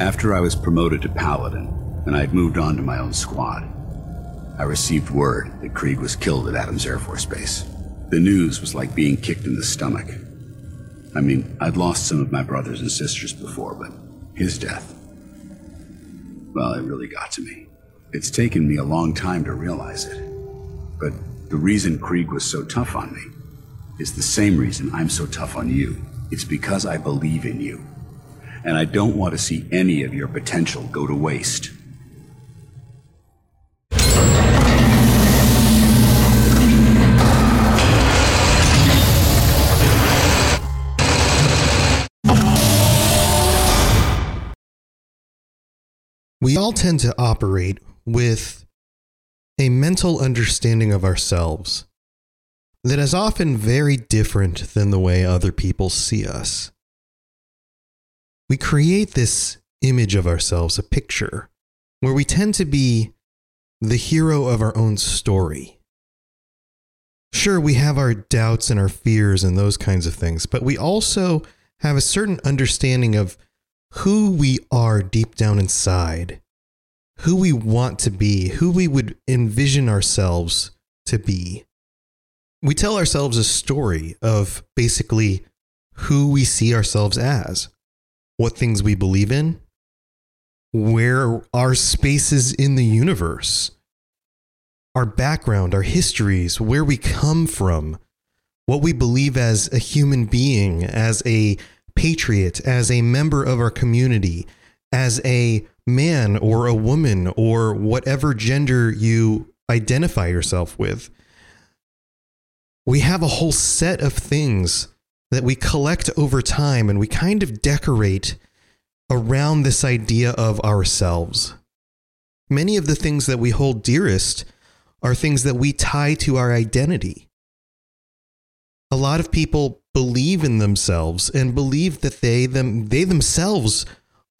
After I was promoted to Paladin and I'd moved on to my own squad, I received word that Krieg was killed at Adams Air Force Base. The news was like being kicked in the stomach. I mean, I'd lost some of my brothers and sisters before, but his death, well, it really got to me. It's taken me a long time to realize it. But the reason Krieg was so tough on me is the same reason I'm so tough on you. It's because I believe in you and I don't want to see any of your potential go to waste. We all tend to operate with a mental understanding of ourselves that is often very different than the way other people see us we create this image of ourselves, a picture, where we tend to be the hero of our own story. Sure, we have our doubts and our fears and those kinds of things, but we also have a certain understanding of who we are deep down inside, who we want to be, who we would envision ourselves to be. We tell ourselves a story of basically who we see ourselves as what things we believe in, where our spaces in the universe, our background, our histories, where we come from, what we believe as a human being, as a patriot, as a member of our community, as a man or a woman or whatever gender you identify yourself with. We have a whole set of things that we collect over time and we kind of decorate around this idea of ourselves. Many of the things that we hold dearest are things that we tie to our identity. A lot of people believe in themselves and believe that they them they themselves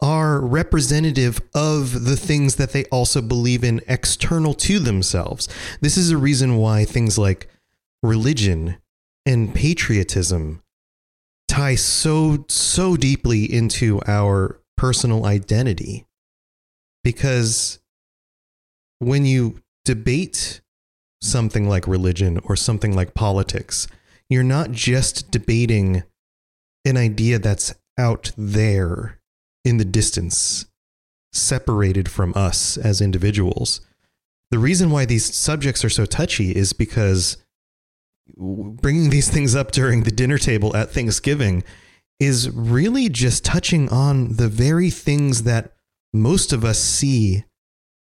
are representative of the things that they also believe in external to themselves. This is a reason why things like religion and patriotism tie so so deeply into our personal identity. Because when you debate something like religion or something like politics you're not just debating an idea that's out there in the distance separated from us as individuals. The reason why these subjects are so touchy is because bringing these things up during the dinner table at Thanksgiving is really just touching on the very things that most of us see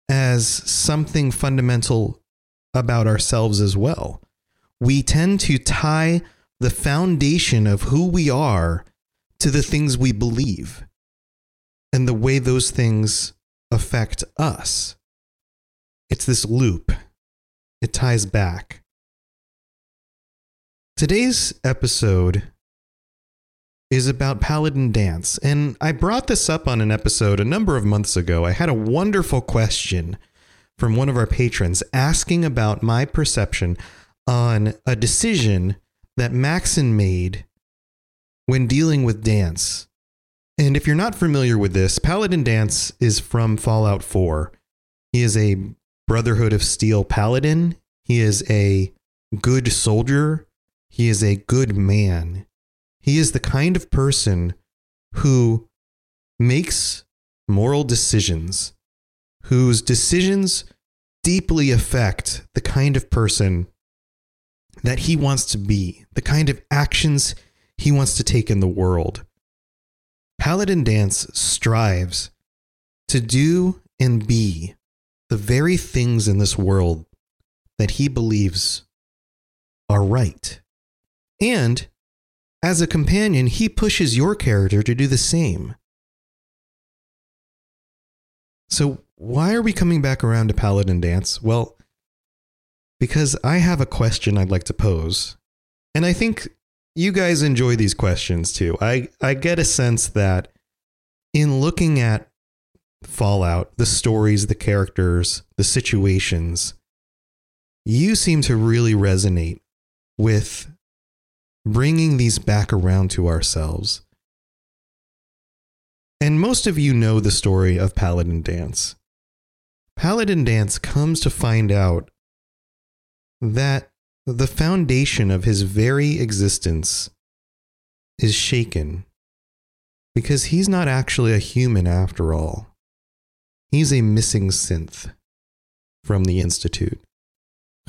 as something fundamental about ourselves as well. We tend to tie the foundation of who we are to the things we believe and the way those things affect us. It's this loop, it ties back. Today's episode is about Paladin Danse, and I brought this up on an episode a number of months ago. I had a wonderful question from one of our patrons asking about my perception on a decision that Maxson made when dealing with Danse. And if you're not familiar with this, Paladin Danse is from Fallout 4. He is a Brotherhood of Steel paladin. He is a good soldier. He is a good man. He is the kind of person who makes moral decisions, whose decisions deeply affect the kind of person that he wants to be, the kind of actions he wants to take in the world. Paladin Danse strives to do and be the very things in this world that he believes are right. And as a companion, he pushes your character to do the same. So, why are we coming back around to Paladin Danse? Well, because I have a question I'd like to pose. And I think you guys enjoy these questions too. I, I get a sense that in looking at Fallout, the stories, the characters, the situations, you seem to really resonate with bringing these back around to ourselves. And most of you know the story of Paladin Danse. Paladin Danse comes to find out that the foundation of his very existence is shaken because he's not actually a human after all. He's a missing synth from the Institute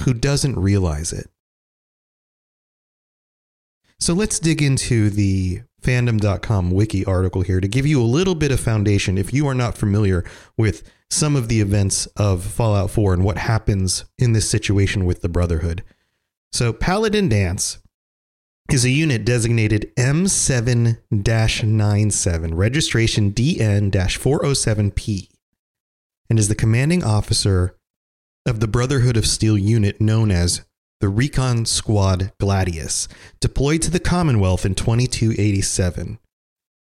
who doesn't realize it. So let's dig into the fandom.com wiki article here to give you a little bit of foundation if you are not familiar with some of the events of Fallout 4 and what happens in this situation with the Brotherhood. So, Paladin Danse is a unit designated M7 97, registration DN 407P, and is the commanding officer of the Brotherhood of Steel unit known as the Recon Squad Gladius, deployed to the Commonwealth in 2287.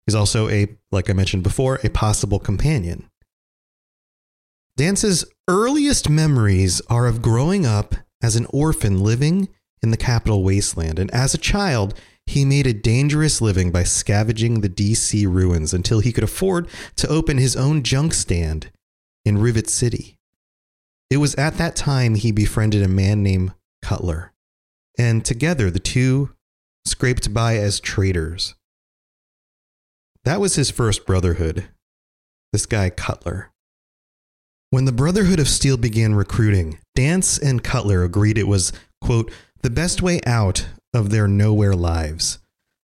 He's also a, like I mentioned before, a possible companion. Danse's earliest memories are of growing up as an orphan living in the capital wasteland, and as a child, he made a dangerous living by scavenging the DC ruins until he could afford to open his own junk stand in Rivet City. It was at that time he befriended a man named Cutler, and together the two scraped by as traitors. That was his first brotherhood, this guy Cutler. When the Brotherhood of Steel began recruiting, Danse and Cutler agreed it was, quote, the best way out of their nowhere lives.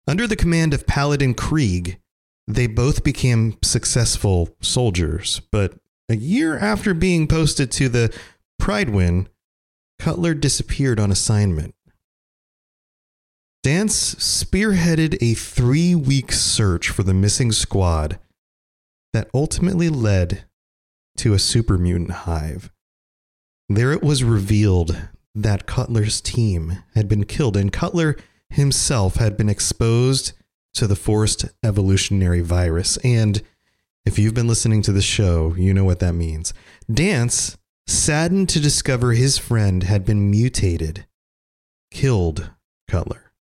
Under the command of Paladin Krieg, they both became successful soldiers, but a year after being posted to the Prydwen, Cutler disappeared on assignment. Danse spearheaded a three week search for the missing squad that ultimately led to a super mutant hive. There it was revealed that Cutler's team had been killed, and Cutler himself had been exposed to the forced evolutionary virus. And if you've been listening to the show, you know what that means. Danse saddened to discover his friend had been mutated, killed Cutler.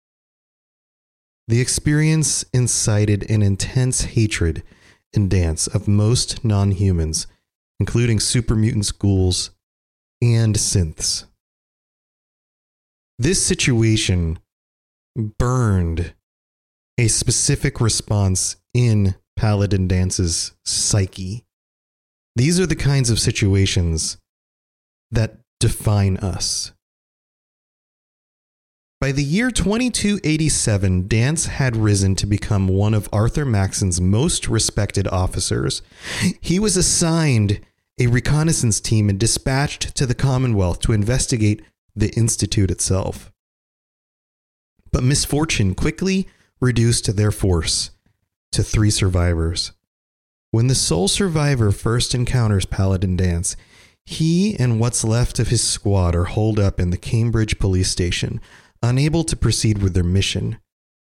The experience incited an intense hatred in Danse of most non humans, including super mutant ghouls and synths. This situation burned a specific response in Paladin Danse's psyche. These are the kinds of situations that define us. By the year 2287, Danse had risen to become one of Arthur Maxson's most respected officers. He was assigned a reconnaissance team and dispatched to the Commonwealth to investigate the Institute itself. But misfortune quickly reduced their force to three survivors. When the sole survivor first encounters Paladin Danse, he and what's left of his squad are holed up in the Cambridge police station, unable to proceed with their mission.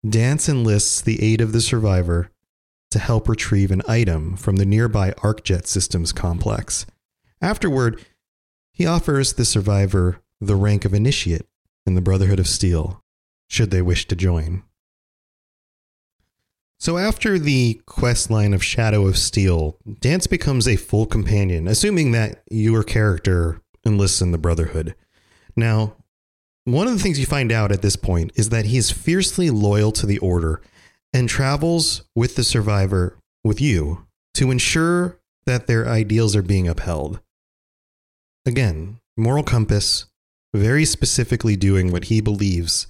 Danse enlists the aid of the survivor to help retrieve an item from the nearby ArcJet Systems complex. Afterward, he offers the survivor the rank of initiate in the Brotherhood of Steel, should they wish to join. So after the quest line of Shadow of Steel, Danse becomes a full companion, assuming that your character enlists in the Brotherhood. Now, one of the things you find out at this point is that he is fiercely loyal to the Order and travels with the survivor, with you, to ensure that their ideals are being upheld. Again, moral compass, very specifically doing what he believes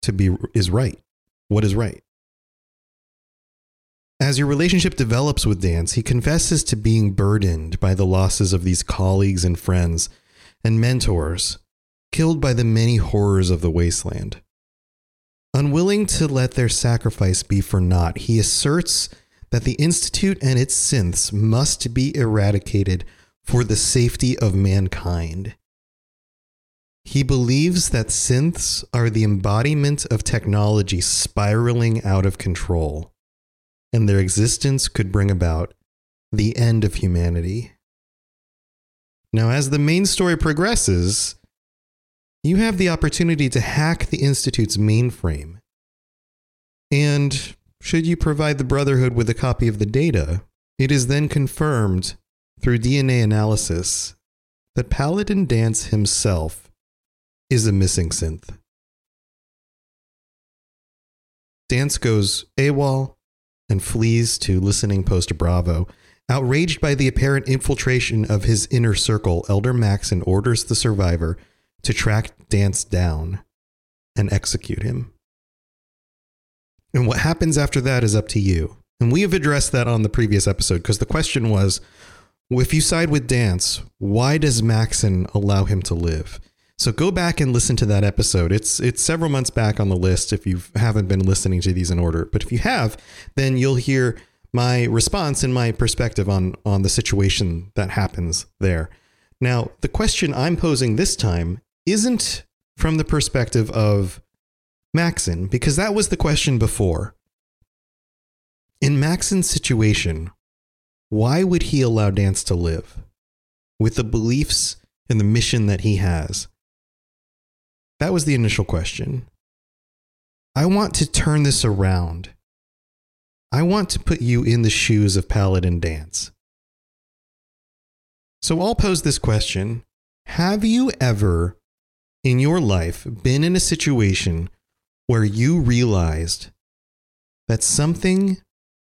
to be is right. What is right? As your relationship develops with Danse, he confesses to being burdened by the losses of these colleagues and friends and mentors killed by the many horrors of the wasteland. Unwilling to let their sacrifice be for naught, he asserts that the Institute and its synths must be eradicated for the safety of mankind. He believes that synths are the embodiment of technology spiraling out of control and their existence could bring about the end of humanity. Now, as the main story progresses, you have the opportunity to hack the Institute's mainframe. And should you provide the Brotherhood with a copy of the data, it is then confirmed through DNA analysis that Paladin Danse himself is a missing synth. Danse goes AWOL and flees to listening post Bravo. Outraged by the apparent infiltration of his inner circle, Elder Maxson orders the survivor to track Danse down and execute him. And what happens after that is up to you. And we have addressed that on the previous episode because the question was if you side with Danse, why does Maxson allow him to live? So go back and listen to that episode. It's it's several months back on the list if you haven't been listening to these in order. But if you have, then you'll hear my response and my perspective on on the situation that happens there. Now, the question I'm posing this time isn't from the perspective of Maxson, because that was the question before. In Maxson's situation, why would he allow Danse to live? With the beliefs and the mission that he has. That was the initial question. I want to turn this around. I want to put you in the shoes of Paladin Danse. So I'll pose this question Have you ever in your life been in a situation where you realized that something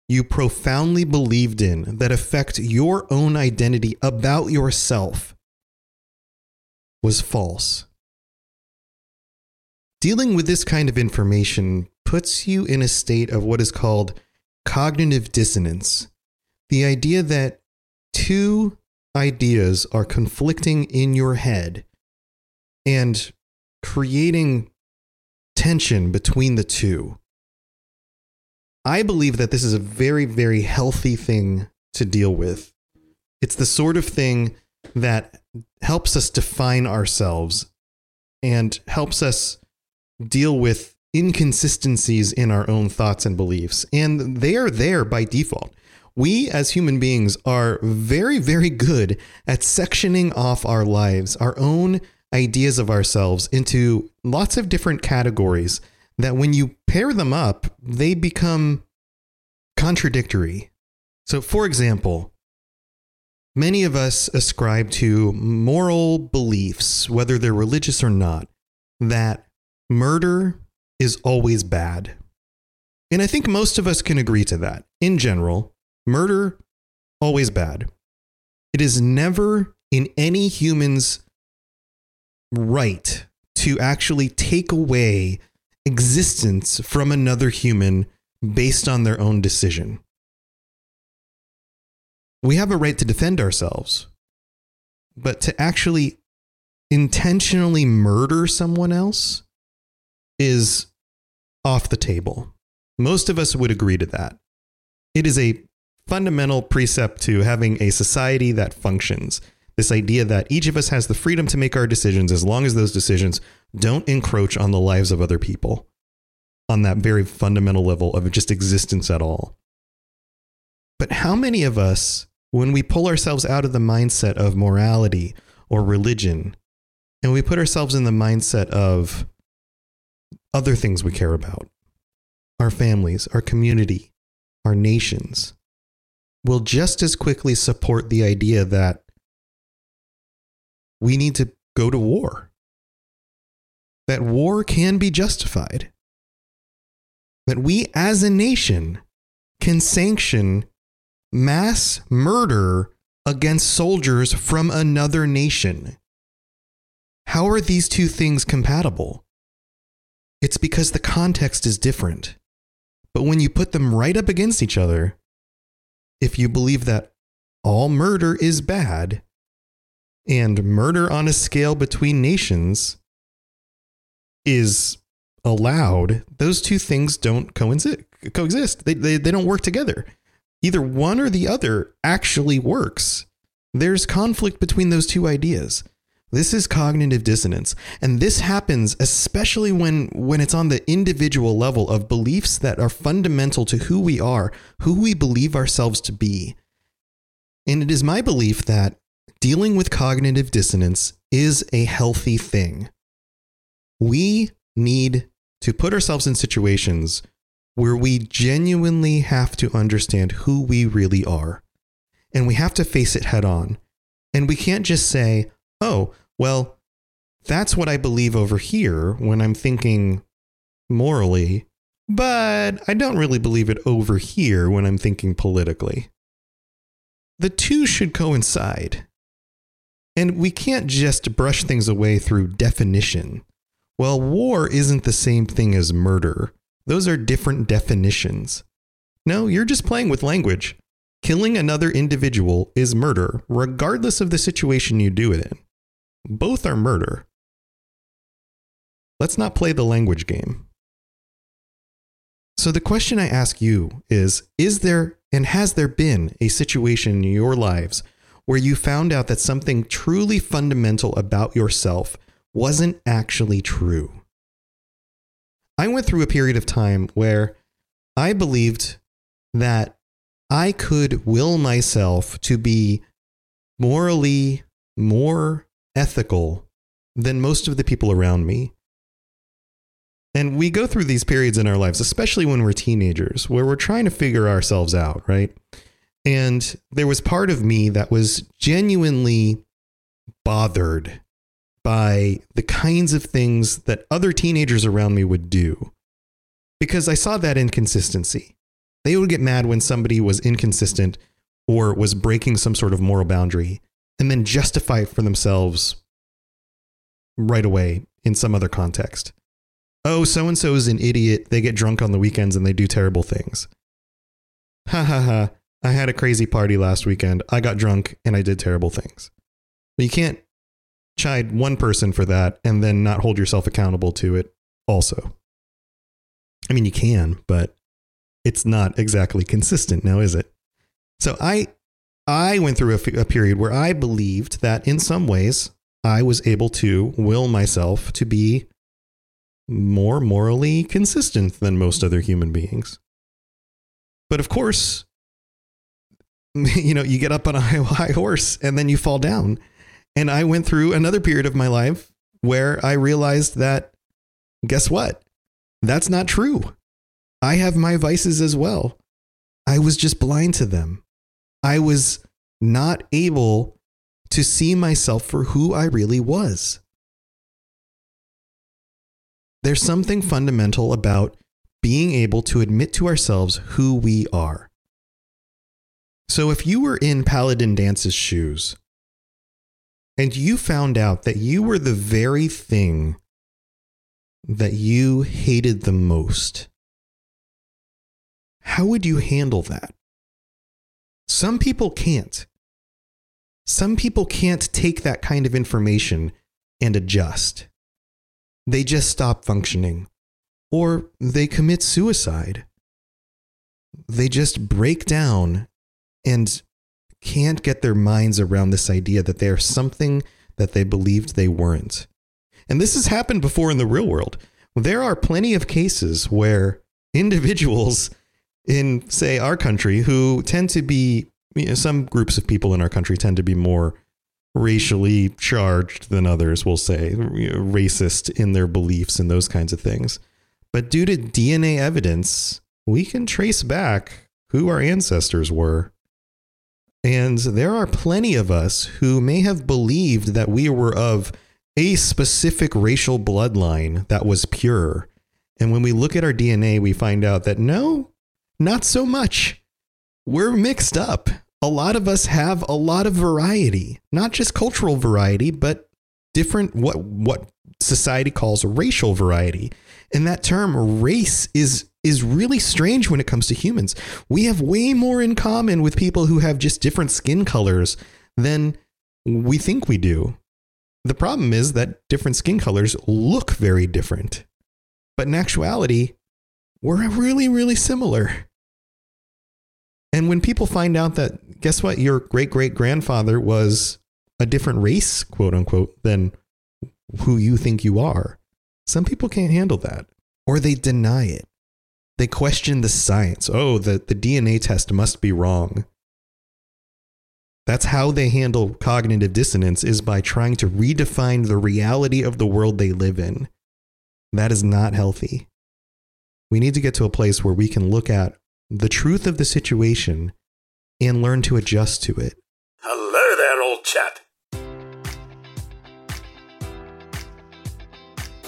you profoundly believed in that affect your own identity about yourself was false? Dealing with this kind of information puts you in a state of what is called cognitive dissonance. The idea that two ideas are conflicting in your head and creating tension between the two. I believe that this is a very, very healthy thing to deal with. It's the sort of thing that helps us define ourselves and helps us deal with inconsistencies in our own thoughts and beliefs. And they are there by default. We as human beings are very, very good at sectioning off our lives, our own ideas of ourselves into lots of different categories that when you pair them up, they become contradictory. So, for example, many of us ascribe to moral beliefs, whether they're religious or not, that murder is always bad. And I think most of us can agree to that. In general, murder, always bad. It is never in any human's right to actually take away existence from another human based on their own decision. We have a right to defend ourselves, but to actually intentionally murder someone else is off the table. Most of us would agree to that. It is a fundamental precept to having a society that functions. This idea that each of us has the freedom to make our decisions as long as those decisions don't encroach on the lives of other people on that very fundamental level of just existence at all. But how many of us, when we pull ourselves out of the mindset of morality or religion, and we put ourselves in the mindset of other things we care about our families, our community, our nations will just as quickly support the idea that we need to go to war. That war can be justified. That we as a nation can sanction mass murder against soldiers from another nation. How are these two things compatible? It's because the context is different. But when you put them right up against each other, if you believe that all murder is bad and murder on a scale between nations is allowed, those two things don't coexist. They, they, they don't work together. Either one or the other actually works. There's conflict between those two ideas. This is cognitive dissonance. And this happens especially when, when it's on the individual level of beliefs that are fundamental to who we are, who we believe ourselves to be. And it is my belief that dealing with cognitive dissonance is a healthy thing. We need to put ourselves in situations where we genuinely have to understand who we really are. And we have to face it head on. And we can't just say, oh, well, that's what I believe over here when I'm thinking morally, but I don't really believe it over here when I'm thinking politically. The two should coincide. And we can't just brush things away through definition. Well, war isn't the same thing as murder. Those are different definitions. No, you're just playing with language. Killing another individual is murder, regardless of the situation you do it in. Both are murder. Let's not play the language game. So, the question I ask you is Is there and has there been a situation in your lives where you found out that something truly fundamental about yourself wasn't actually true? I went through a period of time where I believed that I could will myself to be morally more ethical than most of the people around me. And we go through these periods in our lives, especially when we're teenagers, where we're trying to figure ourselves out, right? And there was part of me that was genuinely bothered by the kinds of things that other teenagers around me would do because I saw that inconsistency. They would get mad when somebody was inconsistent or was breaking some sort of moral boundary and then justify it for themselves right away in some other context. Oh, so and so is an idiot. They get drunk on the weekends and they do terrible things. Ha ha ha. I had a crazy party last weekend. I got drunk and I did terrible things. But you can't chide one person for that and then not hold yourself accountable to it also. I mean, you can, but it's not exactly consistent now, is it? So I I went through a, period where I believed that in some ways I was able to will myself to be more morally consistent than most other human beings. But of course, you know, you get up on a high horse and then you fall down. And I went through another period of my life where I realized that guess what? That's not true. I have my vices as well. I was just blind to them. I was not able to see myself for who I really was. There's something fundamental about being able to admit to ourselves who we are. So, if you were in Paladin Danse's shoes and you found out that you were the very thing that you hated the most, how would you handle that? Some people can't. Some people can't take that kind of information and adjust. They just stop functioning, or they commit suicide. They just break down and can't get their minds around this idea that they're something that they believed they weren't. And this has happened before in the real world. There are plenty of cases where individuals in, say, our country who tend to be, you know, some groups of people in our country tend to be more racially charged than others, we'll say, racist in their beliefs and those kinds of things. But due to DNA evidence, we can trace back who our ancestors were. And there are plenty of us who may have believed that we were of a specific racial bloodline that was pure. And when we look at our DNA, we find out that no, not so much. We're mixed up. A lot of us have a lot of variety, not just cultural variety, but different what what society calls racial variety. And that term race is is really strange when it comes to humans. We have way more in common with people who have just different skin colors than we think we do. The problem is that different skin colors look very different. But in actuality, we're really, really similar. And when people find out that, guess what, your great great grandfather was a different race, quote unquote, than who you think you are, some people can't handle that or they deny it. They question the science. Oh, the, the DNA test must be wrong. That's how they handle cognitive dissonance is by trying to redefine the reality of the world they live in. That is not healthy. We need to get to a place where we can look at the truth of the situation and learn to adjust to it. Hello there, old chap.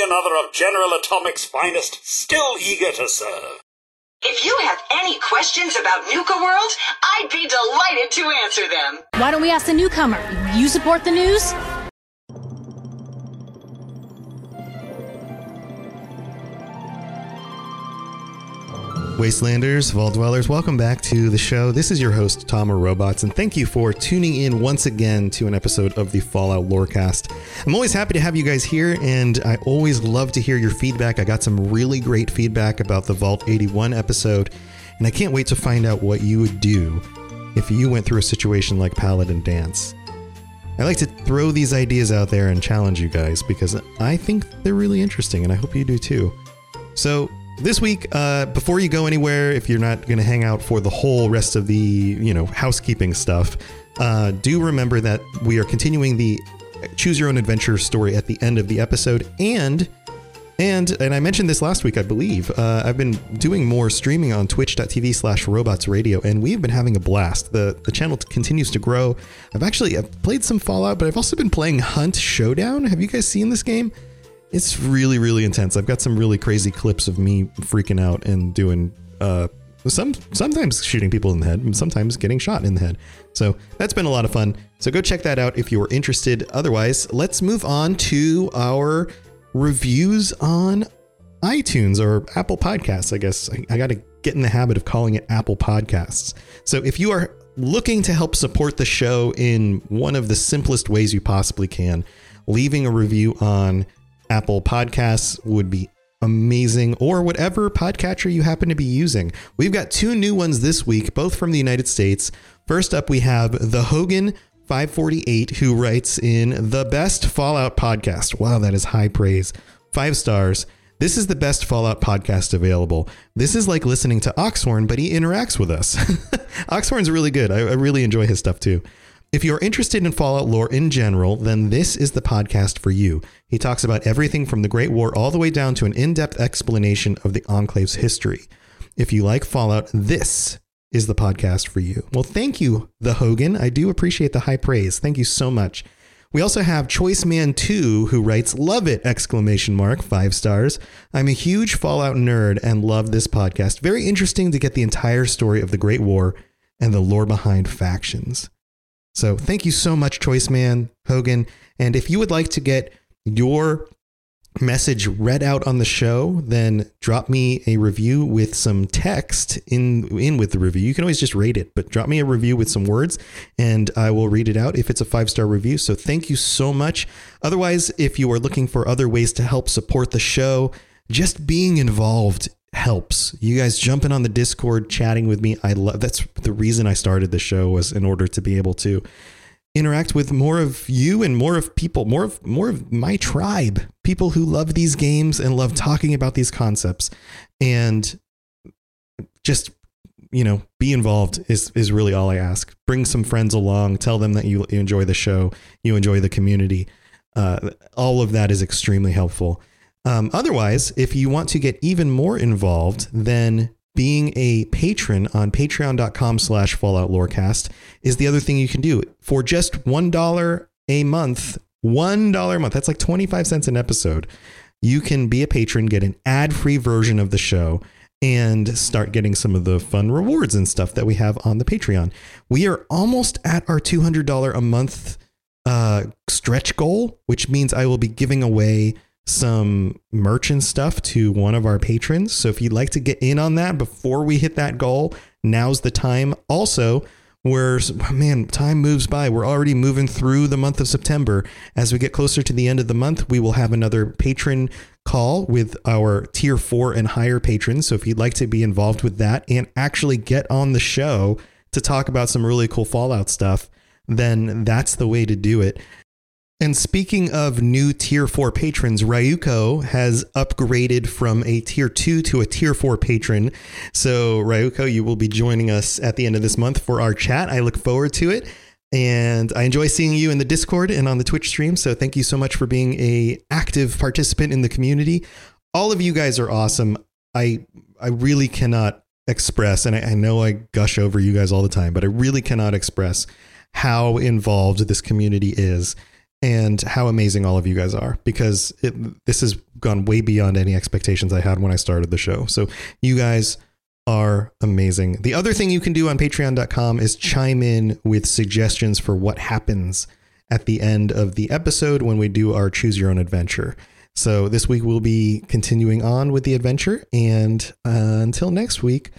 Good another of General Atomic's finest still eager to serve. If you have any questions about Nuka World, I'd be delighted to answer them. Why don't we ask the newcomer? You support the news? Wastelanders, Vault Dwellers, welcome back to the show. This is your host, Tom Robots, and thank you for tuning in once again to an episode of the Fallout Lorecast. I'm always happy to have you guys here, and I always love to hear your feedback. I got some really great feedback about the Vault 81 episode, and I can't wait to find out what you would do if you went through a situation like Paladin Danse. I like to throw these ideas out there and challenge you guys because I think they're really interesting, and I hope you do too. So, this week, uh, before you go anywhere, if you're not going to hang out for the whole rest of the you know housekeeping stuff, uh, do remember that we are continuing the choose your own adventure story at the end of the episode, and and and I mentioned this last week, I believe. Uh, I've been doing more streaming on Twitch.tv slash Robots Radio, and we've been having a blast. the The channel continues to grow. I've actually I've played some Fallout, but I've also been playing Hunt Showdown. Have you guys seen this game? It's really, really intense. I've got some really crazy clips of me freaking out and doing uh, some sometimes shooting people in the head sometimes getting shot in the head. So that's been a lot of fun. So go check that out if you are interested. Otherwise, let's move on to our reviews on iTunes or Apple Podcasts. I guess I, I got to get in the habit of calling it Apple Podcasts. So if you are looking to help support the show in one of the simplest ways you possibly can, leaving a review on Apple Podcasts would be amazing, or whatever podcatcher you happen to be using. We've got two new ones this week, both from the United States. First up, we have the Hogan 548, who writes in the best Fallout podcast. Wow, that is high praise. Five stars. This is the best Fallout podcast available. This is like listening to Oxhorn, but he interacts with us. Oxhorn's really good. I, I really enjoy his stuff too. If you're interested in Fallout lore in general, then this is the podcast for you. He talks about everything from the Great War all the way down to an in depth explanation of the Enclave's history. If you like Fallout, this is the podcast for you. Well, thank you, The Hogan. I do appreciate the high praise. Thank you so much. We also have Choice Man 2 who writes love it exclamation mark 5 stars. I'm a huge Fallout nerd and love this podcast. Very interesting to get the entire story of the Great War and the lore behind factions. So, thank you so much Choice Man Hogan, and if you would like to get your message read out on the show, then drop me a review with some text in in with the review. You can always just rate it, but drop me a review with some words and I will read it out if it's a 5-star review. So thank you so much. Otherwise, if you are looking for other ways to help support the show, just being involved helps. You guys jumping on the Discord, chatting with me. I love that's the reason I started the show was in order to be able to interact with more of you and more of people, more of more of my tribe, people who love these games and love talking about these concepts, and just you know be involved is is really all I ask. Bring some friends along, tell them that you, you enjoy the show, you enjoy the community. Uh, all of that is extremely helpful. Um, otherwise, if you want to get even more involved, then being a patron on patreon.com slash fallout lorecast is the other thing you can do. For just $1 a month $1 a month that's like 25 cents an episode you can be a patron get an ad-free version of the show and start getting some of the fun rewards and stuff that we have on the patreon. We are almost at our $200 a month uh, stretch goal which means i will be giving away some merch and stuff to one of our patrons. So if you'd like to get in on that before we hit that goal, now's the time. Also, we're man, time moves by. We're already moving through the month of September. As we get closer to the end of the month, we will have another patron call with our tier four and higher patrons. So if you'd like to be involved with that and actually get on the show to talk about some really cool Fallout stuff, then that's the way to do it. And speaking of new tier four patrons, Ryuko has upgraded from a tier two to a tier four patron. So, Ryuko, you will be joining us at the end of this month for our chat. I look forward to it. And I enjoy seeing you in the Discord and on the Twitch stream. So thank you so much for being a active participant in the community. All of you guys are awesome. I I really cannot express, and I, I know I gush over you guys all the time, but I really cannot express how involved this community is and how amazing all of you guys are because it, this has gone way beyond any expectations I had when I started the show. So you guys are amazing. The other thing you can do on patreon.com is chime in with suggestions for what happens at the end of the episode when we do our choose your own adventure. So this week we'll be continuing on with the adventure and uh, until next week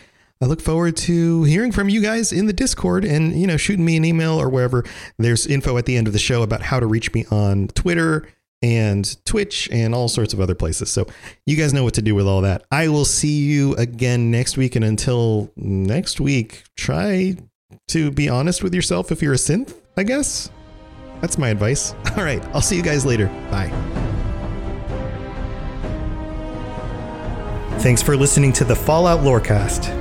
I look forward to hearing from you guys in the Discord and, you know, shooting me an email or wherever. There's info at the end of the show about how to reach me on Twitter and Twitch and all sorts of other places. So you guys know what to do with all that. I will see you again next week. And until next week, try to be honest with yourself if you're a synth, I guess. That's my advice. All right. I'll see you guys later. Bye. Thanks for listening to the Fallout Lorecast.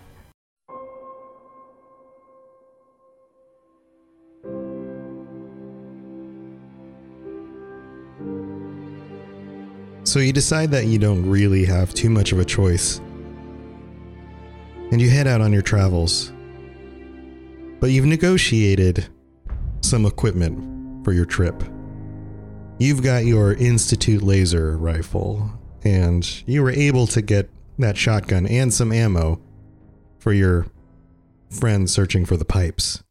So you decide that you don't really have too much of a choice. And you head out on your travels. But you've negotiated some equipment for your trip. You've got your Institute laser rifle, and you were able to get that shotgun and some ammo for your friend searching for the pipes.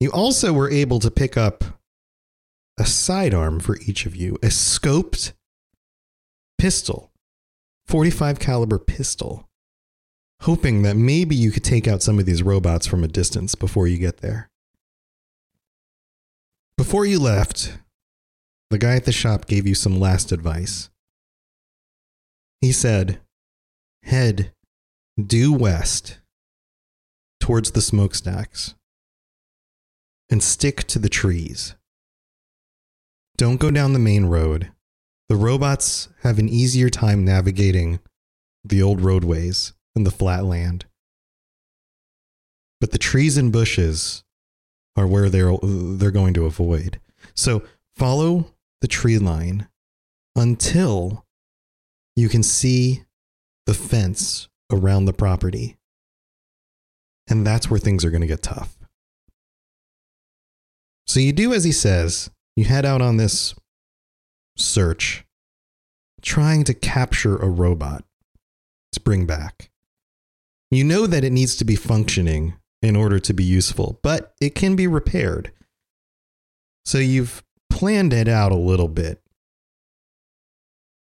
You also were able to pick up a sidearm for each of you, a scoped pistol, 45 caliber pistol, hoping that maybe you could take out some of these robots from a distance before you get there. Before you left, the guy at the shop gave you some last advice. He said, Head due west towards the smokestacks and stick to the trees. Don't go down the main road. The robots have an easier time navigating the old roadways and the flat land. But the trees and bushes are where they're they're going to avoid. So follow the tree line until you can see the fence around the property. And that's where things are going to get tough. So you do as he says, you head out on this search, trying to capture a robot to bring back. You know that it needs to be functioning in order to be useful, but it can be repaired. So you've planned it out a little bit.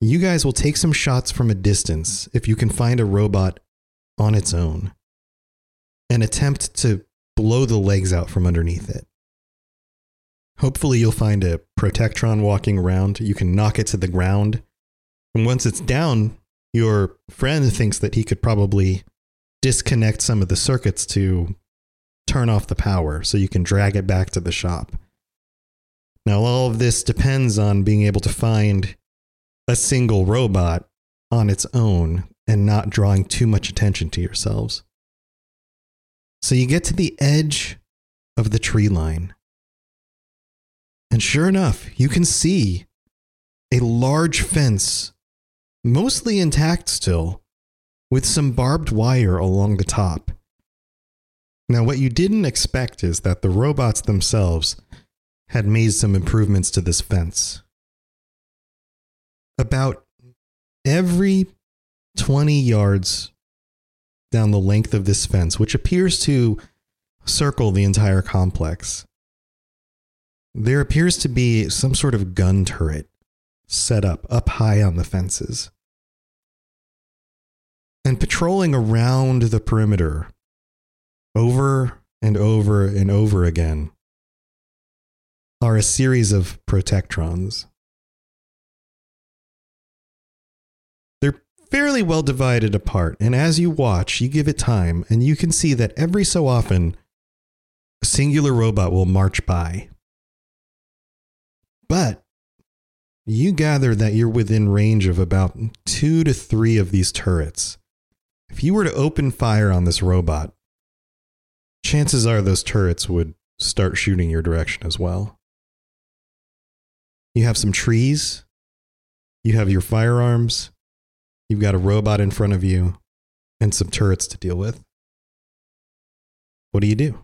You guys will take some shots from a distance if you can find a robot on its own and attempt to blow the legs out from underneath it. Hopefully, you'll find a Protectron walking around. You can knock it to the ground. And once it's down, your friend thinks that he could probably disconnect some of the circuits to turn off the power so you can drag it back to the shop. Now, all of this depends on being able to find a single robot on its own and not drawing too much attention to yourselves. So you get to the edge of the tree line and sure enough, you can see a large fence, mostly intact still, with some barbed wire along the top. Now, what you didn't expect is that the robots themselves had made some improvements to this fence. About every 20 yards down the length of this fence, which appears to circle the entire complex, there appears to be some sort of gun turret set up up high on the fences. And patrolling around the perimeter over and over and over again are a series of protectrons. They're fairly well divided apart, and as you watch, you give it time, and you can see that every so often, a singular robot will march by but you gather that you're within range of about two to three of these turrets. If you were to open fire on this robot, chances are those turrets would start shooting your direction as well. You have some trees, you have your firearms, you've got a robot in front of you, and some turrets to deal with. What do you do?